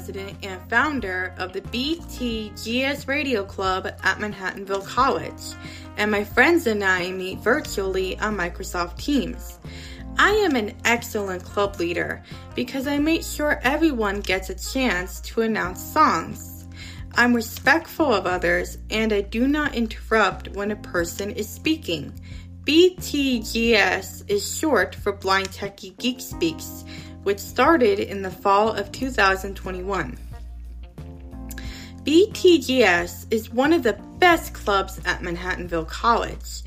president and founder of the BTGS Radio Club at Manhattanville College, and my friends and I meet virtually on Microsoft Teams. I am an excellent club leader because I make sure everyone gets a chance to announce songs. I'm respectful of others and I do not interrupt when a person is speaking. BTGS is short for Blind Techie Geek Speaks, which started in the fall of 2021. BTGS is one of the best clubs at Manhattanville College,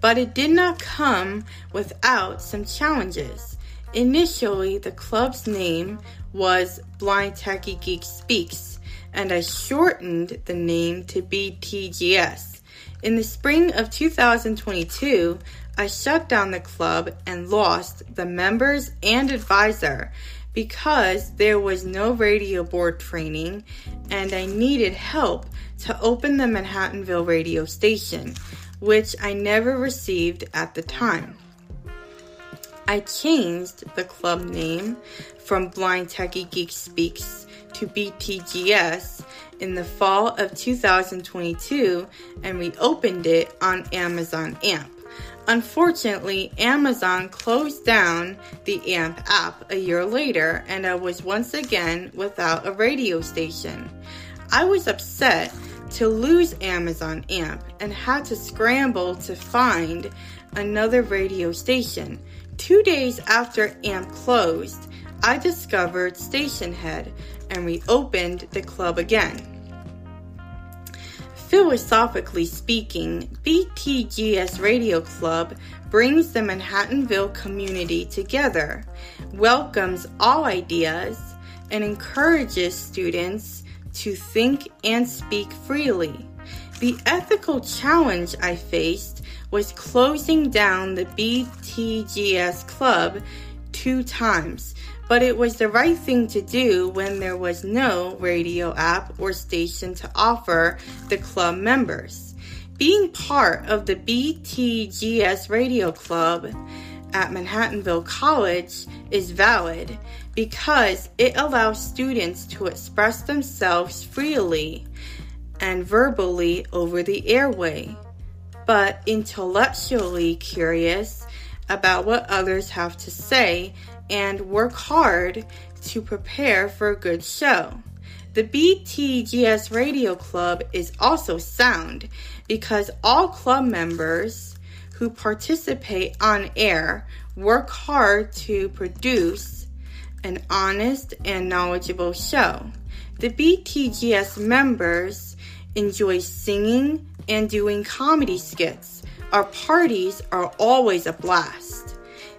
but it did not come without some challenges. Initially, the club's name was Blind Techie Geek Speaks, and I shortened the name to BTGS. In the spring of 2022, I shut down the club and lost the members and advisor because there was no radio board training and I needed help to open the Manhattanville radio station, which I never received at the time. I changed the club name from Blind Techie Geek Speaks to BTGS in the fall of 2022 and reopened it on Amazon AMP. Unfortunately, Amazon closed down the AMP app a year later, and I was once again without a radio station. I was upset to lose Amazon AMP and had to scramble to find another radio station. Two days after AMP closed, I discovered Stationhead and reopened the club again. Philosophically speaking, BTGS Radio Club brings the Manhattanville community together, welcomes all ideas, and encourages students to think and speak freely. The ethical challenge I faced was closing down the BTGS Club two times but it was the right thing to do when there was no radio app or station to offer the club members. Being part of the BTGS Radio Club at Manhattanville College is valid because it allows students to express themselves freely and verbally over the airway, but intellectually curious about what others have to say and work hard to prepare for a good show. The BTGS Radio Club is also sound because all club members who participate on air work hard to produce an honest and knowledgeable show. The BTGS members enjoy singing and doing comedy skits. Our parties are always a blast.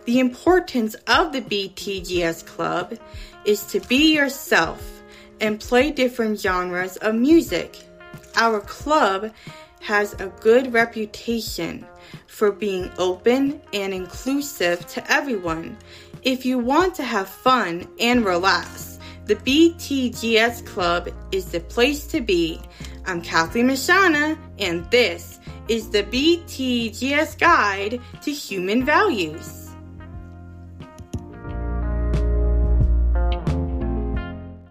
The importance of the BTGS Club is to be yourself and play different genres of music. Our club has a good reputation for being open and inclusive to everyone. If you want to have fun and relax, the BTGS Club is the place to be. I'm Kathleen Mashana, and this is the BTGS Guide to Human Values.